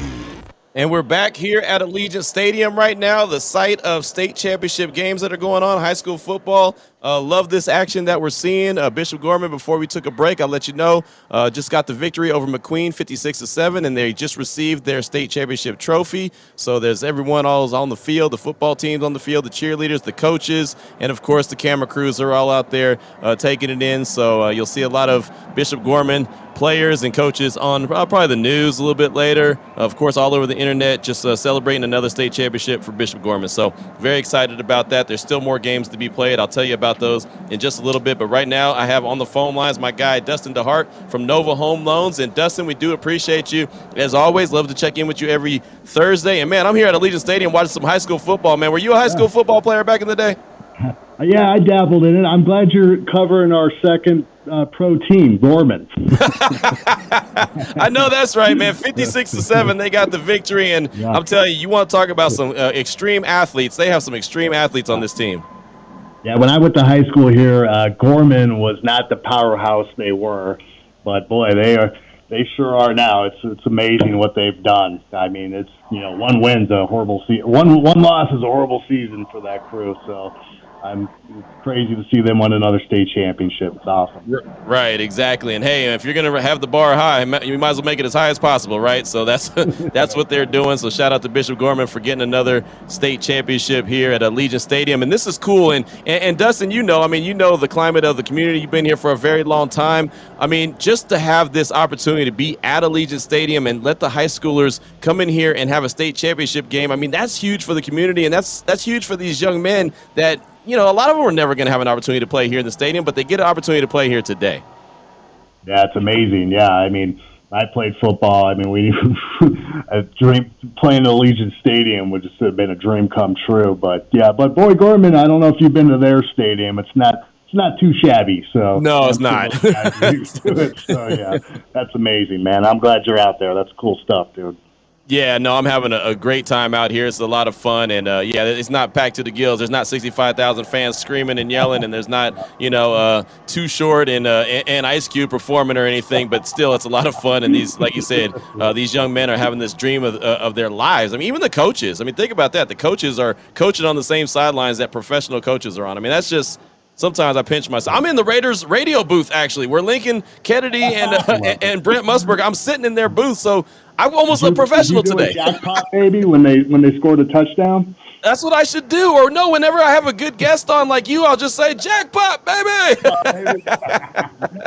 And we're back here at Allegiant Stadium right now, the site of state championship games that are going on, high school football. Uh, love this action that we're seeing. Uh, Bishop Gorman, before we took a break, I'll let you know, uh, just got the victory over McQueen 56 to 7, and they just received their state championship trophy. So there's everyone all is on the field, the football teams on the field, the cheerleaders, the coaches, and of course the camera crews are all out there uh, taking it in. So uh, you'll see a lot of Bishop Gorman players and coaches on uh, probably the news a little bit later. Of course, all over the internet, just uh, celebrating another state championship for Bishop Gorman. So, very excited about that. There's still more games to be played. I'll tell you about those in just a little bit. But right now, I have on the phone lines my guy, Dustin DeHart from Nova Home Loans. And, Dustin, we do appreciate you. As always, love to check in with you every Thursday. And, man, I'm here at Allegiant Stadium watching some high school football, man. Were you a high school football player back in the day? Yeah, I dabbled in it. I'm glad you're covering our second uh, pro team, Gorman. I know that's right, man. 56 to 7, they got the victory. And Yeah. I'm telling you, you want to talk about some uh, extreme athletes. They have some extreme athletes on this team. Yeah, when I went to high school here, uh, Gorman was not the powerhouse they were, but boy, they are. They sure are now. It's it's amazing what they've done. I mean, it's you know one win's a horrible season. One one loss is a horrible season for that crew. So I'm crazy to see them win another state championship. It's awesome. Right, exactly. And hey, if you're gonna have the bar high, you might as well make it as high as possible, right? So that's that's what they're doing. So shout out to Bishop Gorman for getting another state championship here at Allegiant Stadium, and this is cool. And, and and Dustin, you know, I mean, you know the climate of the community. You've been here for a very long time. I mean, just to have this opportunity to be at Allegiant Stadium and let the high schoolers come in here and have a state championship game. I mean, that's huge for the community, and that's that's huge for these young men that. You know, a lot of them are never going to have an opportunity to play here in the stadium, but they get an opportunity to play here today. Yeah, it's amazing. Yeah, I mean, I played football. I mean, we a dream playing at Allegiant Stadium would just have been a dream come true. But yeah, but boy, Gorman, I don't know if you've been to their stadium. It's not. It's not too shabby. So No, it's not. those guys are used to it. So yeah, that's amazing, man. I'm glad you're out there. That's cool stuff, dude. Yeah, no, I'm having a, a great time out here. It's a lot of fun, and uh, yeah, it's not packed to the gills. There's not 65,000 fans screaming and yelling, and there's not, you know, uh, Too Short and, uh, and Ice Cube performing or anything. But still, it's a lot of fun, and these, like you said, uh, these young men are having this dream of, uh, of their lives. I mean, even the coaches. I mean, think about that. The coaches are coaching on the same sidelines that professional coaches are on. I mean, that's just. Sometimes I pinch myself. I'm in the Raiders radio booth actually, where Lincoln Kennedy and uh, and, and Brent Musburger. I'm sitting in their booth, so I almost look professional you do a today. Jackpot, baby, when they when they scored a touchdown. That's what I should do. Or no, whenever I have a good guest on like you, I'll just say jackpot, baby.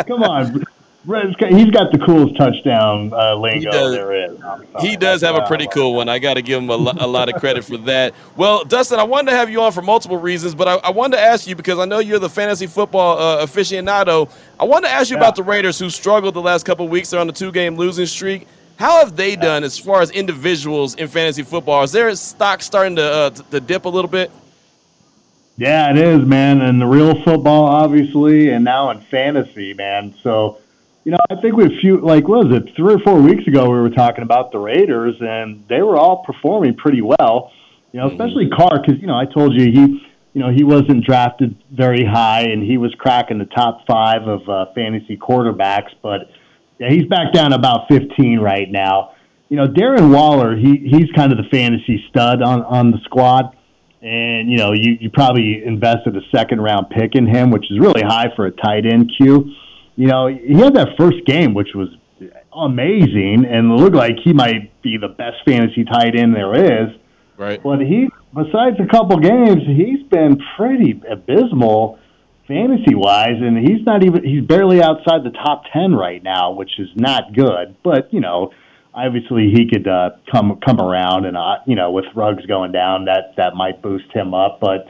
Come on, he's got the coolest touchdown uh, lingo does. there is. He does have a pretty cool one. I got to give him a, lo- a lot of credit for that. Well, Dustin, I wanted to have you on for multiple reasons, but I, I wanted to ask you because I know you're the fantasy football uh, aficionado. I wanted to ask you about the Raiders who struggled the last couple weeks. They're on a two-game losing streak. How have they done as far as individuals in fantasy football? Is their stock starting to, uh, to dip a little bit? Yeah, it is, man. And the real football, obviously, and now in fantasy, man. So, you know, I think we a few, like, what was it, three or four weeks ago, we were talking about the Raiders, and they were all performing pretty well. You know, especially Carr, because you know, I told you he, you know, he wasn't drafted very high, and he was cracking the top five of uh, fantasy quarterbacks, but yeah, he's back down about 15 right now. You know, Darren Waller, he he's kind of the fantasy stud on on the squad and you know you, you probably invested a second round pick in him, which is really high for a tight end. Q, you know he had that first game, which was amazing, and looked like he might be the best fantasy tight end there is. Right. But he, besides a couple games, he's been pretty abysmal fantasy wise, and he's not even he's barely outside the top ten right now, which is not good. But you know, obviously he could uh, come come around, and uh, you know, with Ruggs going down, that that might boost him up. But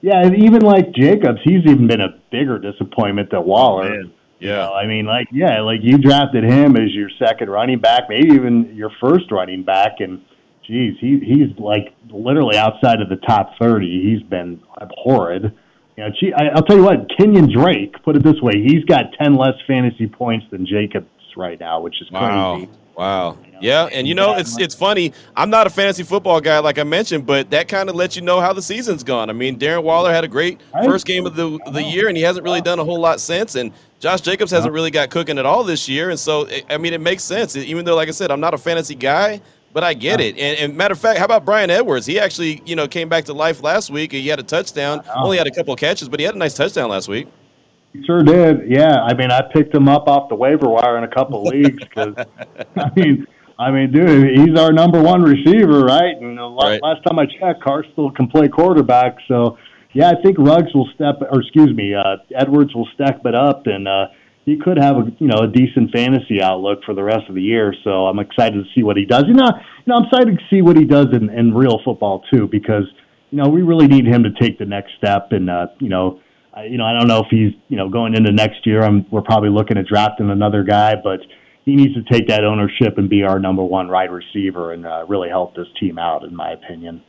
yeah, even like Jacobs, he's even been a bigger disappointment than Waller. Yeah. You know, I mean, like, yeah, like you drafted him as your second running back, maybe even your first running back, and geez, he he's like literally outside of the top thirty. He's been horrid. You know, gee, I, I'll tell you what, Kenyan Drake. Put it this way, he's got ten less fantasy points than Jacobs right now, which is Wow. crazy. Wow. Yeah, and you know it's it's funny. I'm not a fantasy football guy like I mentioned, but that kind of lets you know how the season's gone. I mean, Darren Waller had a great first game of the the year, and he hasn't really done a whole lot since. And Josh Jacobs hasn't really got cooking at all this year, and so it, I mean, it makes sense. Even though, like I said, I'm not a fantasy guy, but I get it. And, and matter of fact, how about Bryan Edwards? He actually, you know, came back to life last week. He had a touchdown, only had a couple of catches, but he had a nice touchdown last week. Sure did. Yeah, I mean, I picked him up off the waiver wire in a couple leagues because, I mean, I mean, dude, he's our number one receiver, right? And Right. last time I checked, Carr still can play quarterback. So, yeah, I think Ruggs will step, or excuse me, uh, Edwards will step it up, and uh, he could have a you know a decent fantasy outlook for the rest of the year. So I'm excited to see what he does. You know, you know, I'm excited to see what he does in, in real football too, because you know we really need him to take the next step, and uh, you know. I, you know, I don't know if he's, you know, going into next year. I'm, we're probably looking at drafting another guy, but he needs to take that ownership and be our number one wide receiver and uh, really help this team out, in my opinion.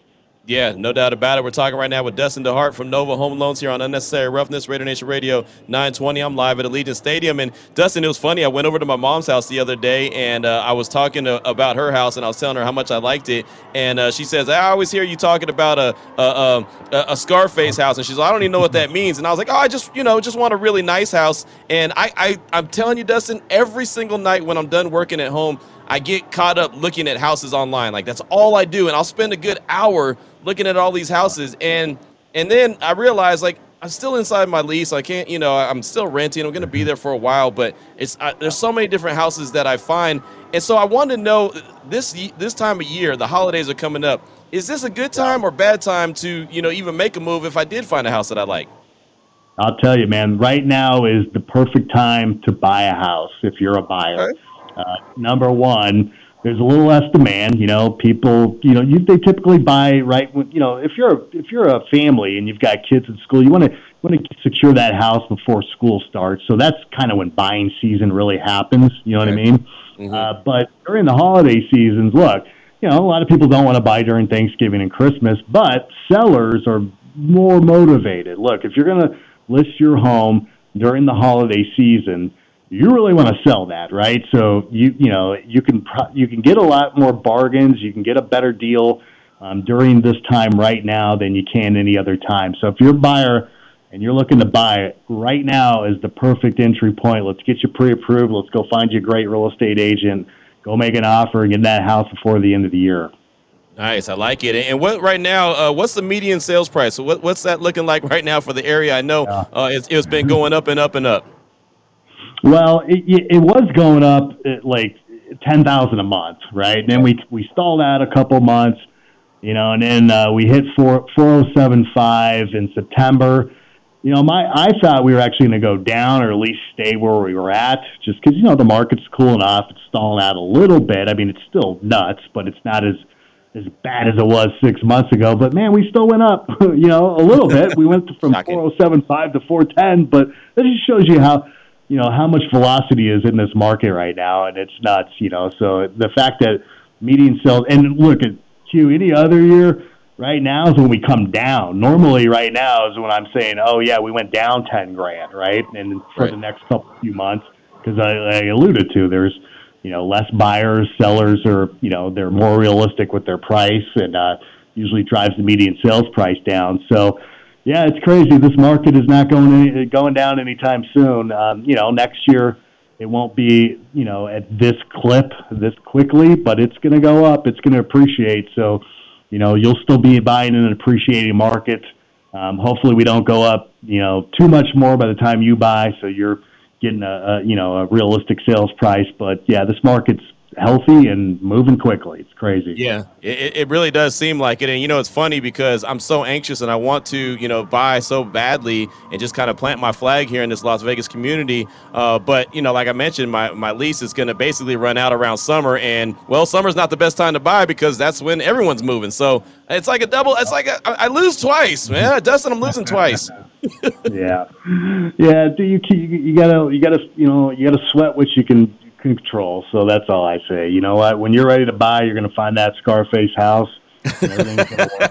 Yeah, no doubt about it. We're talking right now with Dustin DeHart from Nova Home Loans here on Unnecessary Roughness, Raider Nation Radio 920. I'm live at Allegiant Stadium. And Dustin, it was funny. I went over to my mom's house the other day and uh, I was talking to, about her house and I was telling her how much I liked it. And uh, she says, I always hear you talking about a, a, a, a Scarface house. And she's like, I don't even know what that means. And I was like, oh, I just, you know, just want a really nice house. And I, I, I'm telling you, Dustin, every single night when I'm done working at home, I get caught up looking at houses online. Like that's all I do, and I'll spend a good hour looking at all these houses, and and then I realize like I'm still inside my lease. I can't, you know, I'm still renting. I'm going to be there for a while, but it's I, there's so many different houses that I find, and so I wanted to know this this time of year, the holidays are coming up. Is this a good time or bad time to you know even make a move if I did find a house that I like? I'll tell you, man, right now is the perfect time to buy a house if you're a buyer. Okay. Uh, number one, there's a little less demand. You know, people, you know, you, they typically buy right when, you know, if you're a, if you're a family and you've got kids in school, you want to want to secure that house before school starts. So that's kind of when buying season really happens. You know what I Okay. mean? Mhm. Uh, but during the holiday seasons, look, you know, a lot of people don't want to buy during Thanksgiving and Christmas, but sellers are more motivated. Look, if you're going to list your home during the holiday season, you really want to sell that, right? So you you know you can pro- you can get a lot more bargains, you can get a better deal um, during this time right now than you can any other time. So if you're a buyer and you're looking to buy it, right now is the perfect entry point. Let's get you pre-approved. Let's go find you a great real estate agent. Go make an offer and get that house before the end of the year. Nice, I like it. And what right now? Uh, what's the median sales price? What, what's that looking like right now for the area? I know uh, it's, it's been going up and up and up. Well, it, it was going up at like ten thousand a month, right? And then we we stalled out a couple months, you know, and then uh, we hit four four oh seven five in September. You know, my I thought we were actually going to go down or at least stay where we were at, just because you know the market's cooling off. It's stalling out a little bit. I mean, it's still nuts, but it's not as as bad as it was six months ago. But man, we still went up, you know, a little bit. We went from four oh seven five to four ten, but that just shows you how you know how much velocity is in this market right now, and it's nuts. You know, so the fact that median sales and look at Q any other year. Right now is when we come down. Normally, right now is when I'm saying, "Oh yeah, we went down ten grand," right? And for Right. the next couple few months, because I, I alluded to, there's you know less buyers, sellers are you know they're more realistic with their price, and uh, usually drives the median sales price down. So yeah, it's crazy. This market is not going any, going down anytime soon. Um, you know, next year it won't be you know at this clip this quickly, but it's going to go up. It's going to appreciate. So you know you'll still be buying in an appreciating market. Um, hopefully, we don't go up you know too much more by the time you buy, so you're getting a, a you know a realistic sales price. But yeah, this market's healthy and moving quickly. It's crazy. Yeah, it, it really does seem like it. And, you know, it's funny because I'm so anxious and I want to, you know, buy so badly and just kind of plant my flag here in this Las Vegas community. Uh, but, you know, like I mentioned, my, my lease is going to basically run out around summer. And, well, summer's not the best time to buy because that's when everyone's moving. So it's like a double, it's like a, I lose twice, man. Dustin, I'm losing twice. yeah. Yeah. Do you, you, you gotta, you gotta, you know, you gotta sweat what you can control. So that's all I say. You know what? When you're ready to buy, you're going to find that Scarface house.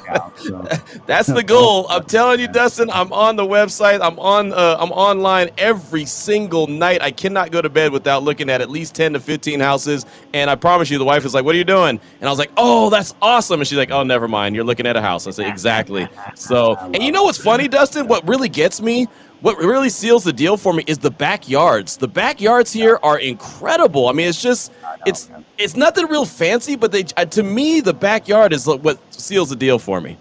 Out, so. That's the goal. I'm telling you, Dustin. I'm on the website. I'm on. Uh, I'm online every single night. I cannot go to bed without looking at at least 10 to 15 houses. And I promise you, the wife is like, "What are you doing?" And I was like, "Oh, that's awesome." And she's like, "Oh, never mind. You're looking at a house." I said, "Exactly." So, and you know what's funny, Dustin? What really gets me what really seals the deal for me is the backyards. The backyards here are incredible. I mean, it's just it's it's nothing real fancy, but they uh, to me the backyard is what seals the deal for me.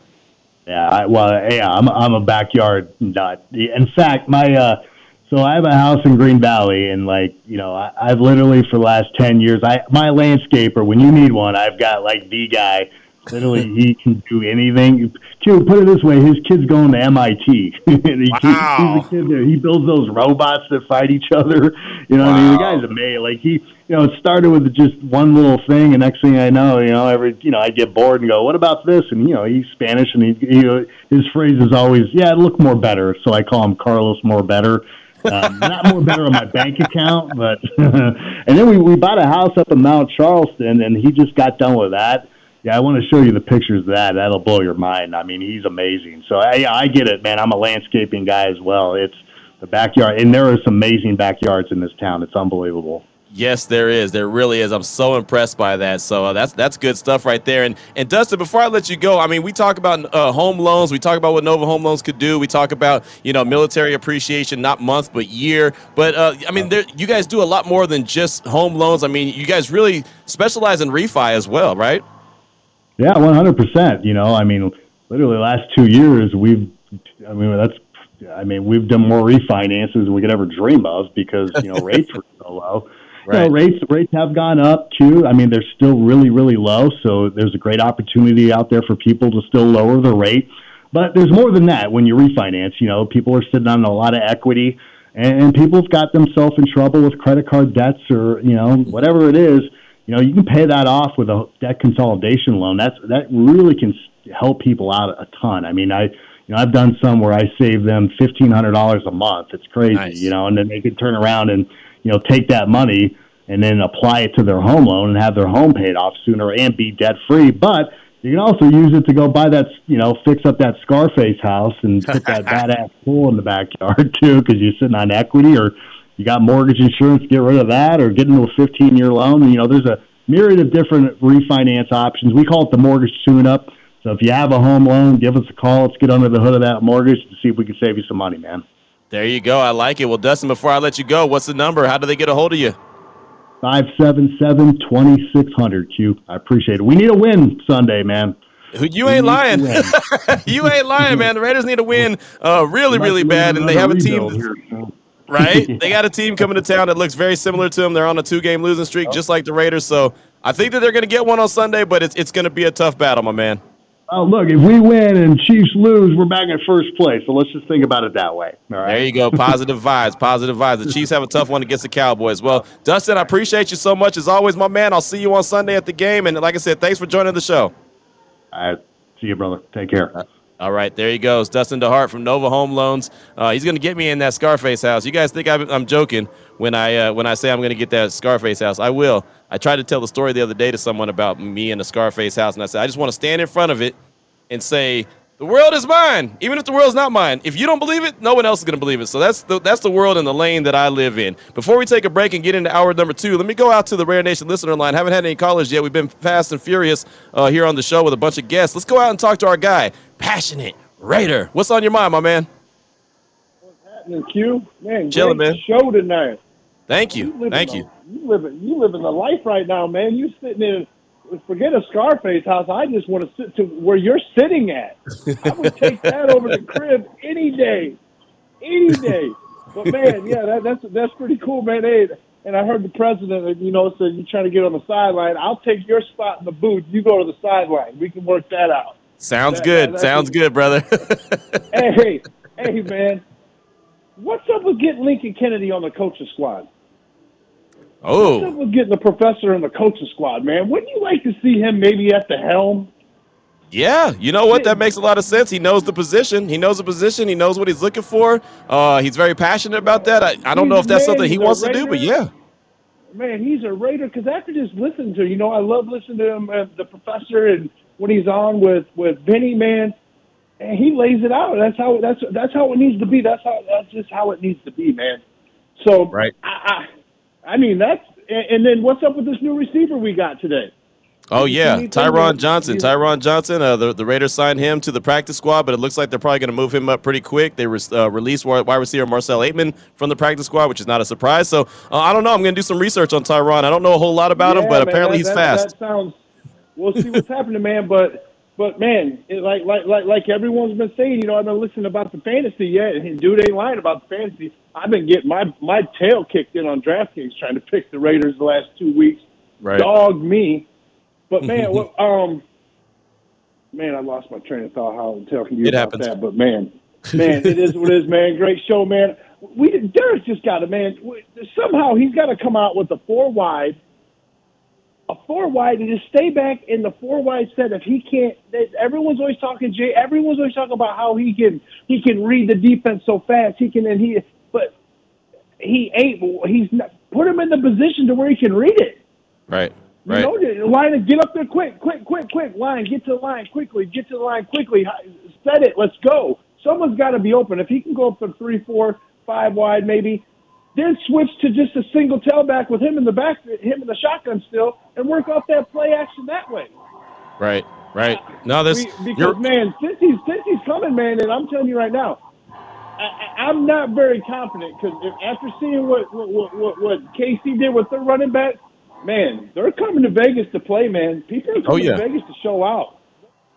Yeah, I, well, yeah, I'm I'm a backyard nut. In fact, my uh, so I have a house in Green Valley, and like you know, I, I've literally for the last ten years, I my landscaper. When you need one, I've got like the guy Literally, he can do anything. Q, put it this way: his kid's going to MIT. he, wow. he's a kid there. He builds those robots that fight each other. You know, wow. I mean, the guy's amazing. Like he, you know, it started with just one little thing, and next thing I know, you know, every, you know, I get bored and go, "What about this?" And you know, he's Spanish, and he, he know his phrase is always, "Yeah, look more better." So I call him Carlos More Better. um, not more better on my bank account, but and then we we bought a house up in Mount Charleston, and he just got done with that yeah, I want to show you the pictures of that. That'll blow your mind. I mean, he's amazing. So I, I get it, man. I'm a landscaping guy as well. It's the backyard, and there are some amazing backyards in this town. It's unbelievable. Yes, there is. There really is. I'm so impressed by that. So uh, that's that's good stuff right there. And and Dustin, before I let you go, I mean, we talk about uh, home loans. We talk about what Nova Home Loans could do. We talk about you know military appreciation, not month but year. But uh, I mean, there, you guys do a lot more than just home loans. I mean, you guys really specialize in refi as well, right? Yeah, one hundred percent. You know, I mean, literally last two years, we've, I mean, that's, I mean, we've done more refinances than we could ever dream of because you know rates were so low. Right. You know, rates rates have gone up too. I mean, they're still really really low, so there's a great opportunity out there for people to still lower the rate. But there's more than that when you refinance. You know, people are sitting on a lot of equity, and people've got themselves in trouble with credit card debts or you know whatever it is you know, you can pay that off with a debt consolidation loan. That's that really can help people out a ton. I mean, I you know I've done some where I save them fifteen hundred dollars a month. It's crazy, nice. you know, and then they can turn around and you know take that money and then apply it to their home loan and have their home paid off sooner and be debt free. But you can also use it to go buy that, you know, fix up that Scarface house and put that badass pool in the backyard too, because you're sitting on equity or you got mortgage insurance, get rid of that, or get into a 15 year loan. You know, there's a myriad of different refinance options. We call it the mortgage tune up. So if you have a home loan, give us a call. Let's get under the hood of that mortgage to see if we can save you some money, man. There you go. I like it. Well, Dustin, before I let you go, what's the number? How do they get a hold of you? 577 2600 Q. I appreciate it. We need a win Sunday, man. You ain't lying. you ain't lying, man. The Raiders need a win uh, really, really bad, and they have a team. Here, right? They got a team coming to town that looks very similar to them. They're on a two-game losing streak, oh. just like the Raiders. So I think that they're going to get one on Sunday, but it's it's going to be a tough battle, my man. Oh, look, if we win and Chiefs lose, we're back in first place. So let's just think about it that way. All right. There you go. Positive vibes. Positive vibes. The Chiefs have a tough one against the Cowboys. Well, Dustin, I appreciate you so much. As always, my man, I'll see you on Sunday at the game. And like I said, thanks for joining the show. All right. See you, brother. Take care. All right, there he goes. Dustin DeHart from Nova Home Loans. Uh, he's going to get me in that Scarface house. You guys think I'm, joking when I uh, when I say I'm going to get that Scarface house? I will. I tried to tell the story the other day to someone about me and the Scarface house, and I said I just want to stand in front of it and say the world is mine, even if the world's not mine. If you don't believe it, no one else is going to believe it. So that's the, that's the world and the lane that I live in. Before we take a break and get into hour number two, let me go out to the Raider Nation listener line. Haven't had any callers yet. We've been fast and furious uh, here on the show with a bunch of guests. Let's go out and talk to our guy, passionate Raider. What's on your mind, my man? What's happening, Q? Man, Chilling, man. show tonight. Thank you. you Thank you. you living you living the life right now, man. You sitting in forget a Scarface house. I just want to sit to where you're sitting at. I would take that over the crib any day, any day. But man, yeah, that, that's that's pretty cool, man. Hey, and I heard the president, uh, you know, said you're trying to get on the sideline. I'll take your spot in the booth. You go to the sideline. We can work that out. Sounds That- good. that- Sounds good, brother. hey, hey, man, what's up with getting Lincoln Kennedy on the coaching squad? Oh. What's up with getting the professor in the coaching squad, man? Wouldn't you like to see him maybe at the helm? yeah. You know what? That makes a lot of sense. He knows the position. He knows the position. He knows what he's looking for. Uh, he's very passionate about that. I, I don't know if that's Man, something he wants to do, but yeah. Man, he's a Raider because after just listening to you know, I love listening to him, uh, the professor, and when he's on with with Benny, man, and he lays it out. That's how that's that's how it needs to be. That's how that's just how it needs to be, man. So Right. I, I, I mean that's and, and then what's up with this new receiver we got today? Oh yeah, Tyron Johnson. Tyron Johnson. Uh, the the Raiders signed him to the practice squad, but it looks like they're probably going to move him up pretty quick. They re- uh, released wide wide receiver Marcell Ateman from the practice squad, which is not a surprise. So uh, I don't know. I'm going to do some research on Tyron. I don't know a whole lot about him, but man, apparently that- he's that- fast. That sounds. We'll see what's happening, man. But but man, it, like like like like everyone's been saying, you know, I've been listening about the fantasy yet, and dude ain't lying about the fantasy. I've been getting my my tail kicked in on DraftKings trying to pick the Raiders the last two weeks. Right. Dog me. But man, what, um, man, I lost my train of thought. How I'm telling you It about happens. that, but man, man, it is what it is, man. Great show, man. We Derek's just got to man. Somehow he's got to come out with a four wide, a four wide, and just stay back in the four wide set. If he can't, everyone's always talking. Jay, everyone's always talking about how he can he can read the defense so fast. He can and he, but he ain't. He's not. Put him in the position to where he can read it. Right. You Right. know, line and get up there quick, quick, quick, quick. Line, get to the line quickly. Get to the line quickly. Set it. Let's go. Someone's got to be open. If he can go up to three, four, five wide, maybe, then switch to just a single tailback with him in the back, him in the shotgun still, and work off that play action that way. Right. Right. No, this. We- because man, since he's since he's coming, man, and I'm telling you right now, I, I'm not very confident because after seeing what what, what what what KC did with their running back, man, they're coming to Vegas to play, man. People are coming Oh, yeah. to Vegas to show out.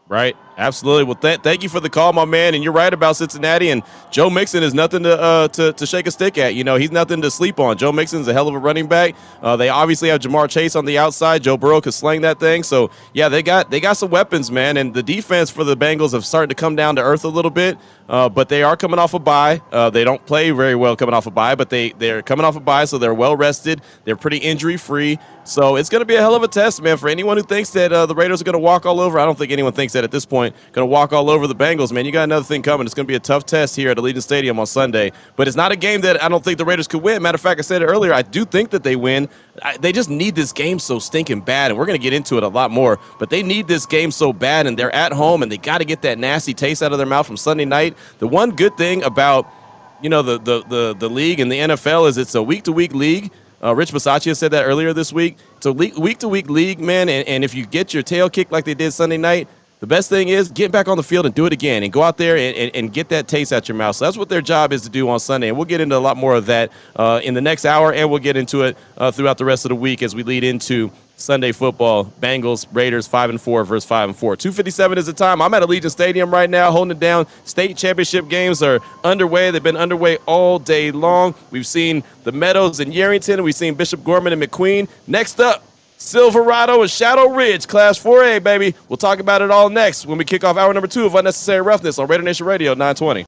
Right. Absolutely. Well, th- thank you for the call, my man. And you're right about Cincinnati. And Joe Mixon is nothing to uh, to, to shake a stick at. You know, he's nothing to sleep on. Joe Mixon's a hell of a running back. Uh, they obviously have Ja'Marr Chase on the outside. Joe Burrow could slang that thing. So yeah, they got they got some weapons, man. And the defense for the Bengals have started to come down to earth a little bit. Uh, but they are coming off a bye. Uh, they don't play very well coming off a bye, but they they're coming off a bye, so they're well rested. They're pretty injury free. So it's going to be a hell of a test, man, for anyone who thinks that uh, the Raiders are going to walk all over. I don't think anyone thinks that at this point. Going to walk all over the Bengals, man. You got another thing coming. It's going to be a tough test here at Allegiant Stadium on Sunday. But it's not a game that I don't think the Raiders could win. Matter of fact, I said it earlier. I do think that they win. I, they just need this game so stinking bad, and we're going to get into it a lot more. But they need this game so bad, and they're at home, and they got to get that nasty taste out of their mouth from Sunday night. The one good thing about you know the the the, the league and the NFL is it's a week to week league. Uh, Rich Bisaccia said that earlier this week. It's a week to week league, man. And, and if you get your tail kicked like they did Sunday night, the best thing is get back on the field and do it again and go out there and, and, and get that taste out your mouth. So that's what their job is to do on Sunday. And we'll get into a lot more of that uh, in the next hour, and we'll get into it uh, throughout the rest of the week as we lead into Sunday football. Bengals, Raiders, five and four versus five and four. Two fifty seven is the time. I'm at Allegiant Stadium right now, holding it down. State championship games are underway. They've been underway all day long. We've seen the Meadows and Yerington. We've seen Bishop Gorman and McQueen. Next up. Silverado and Shadow Ridge, Class 4A, baby. We'll talk about it all next when we kick off hour number two of Unnecessary Roughness on Raider Nation Radio 920.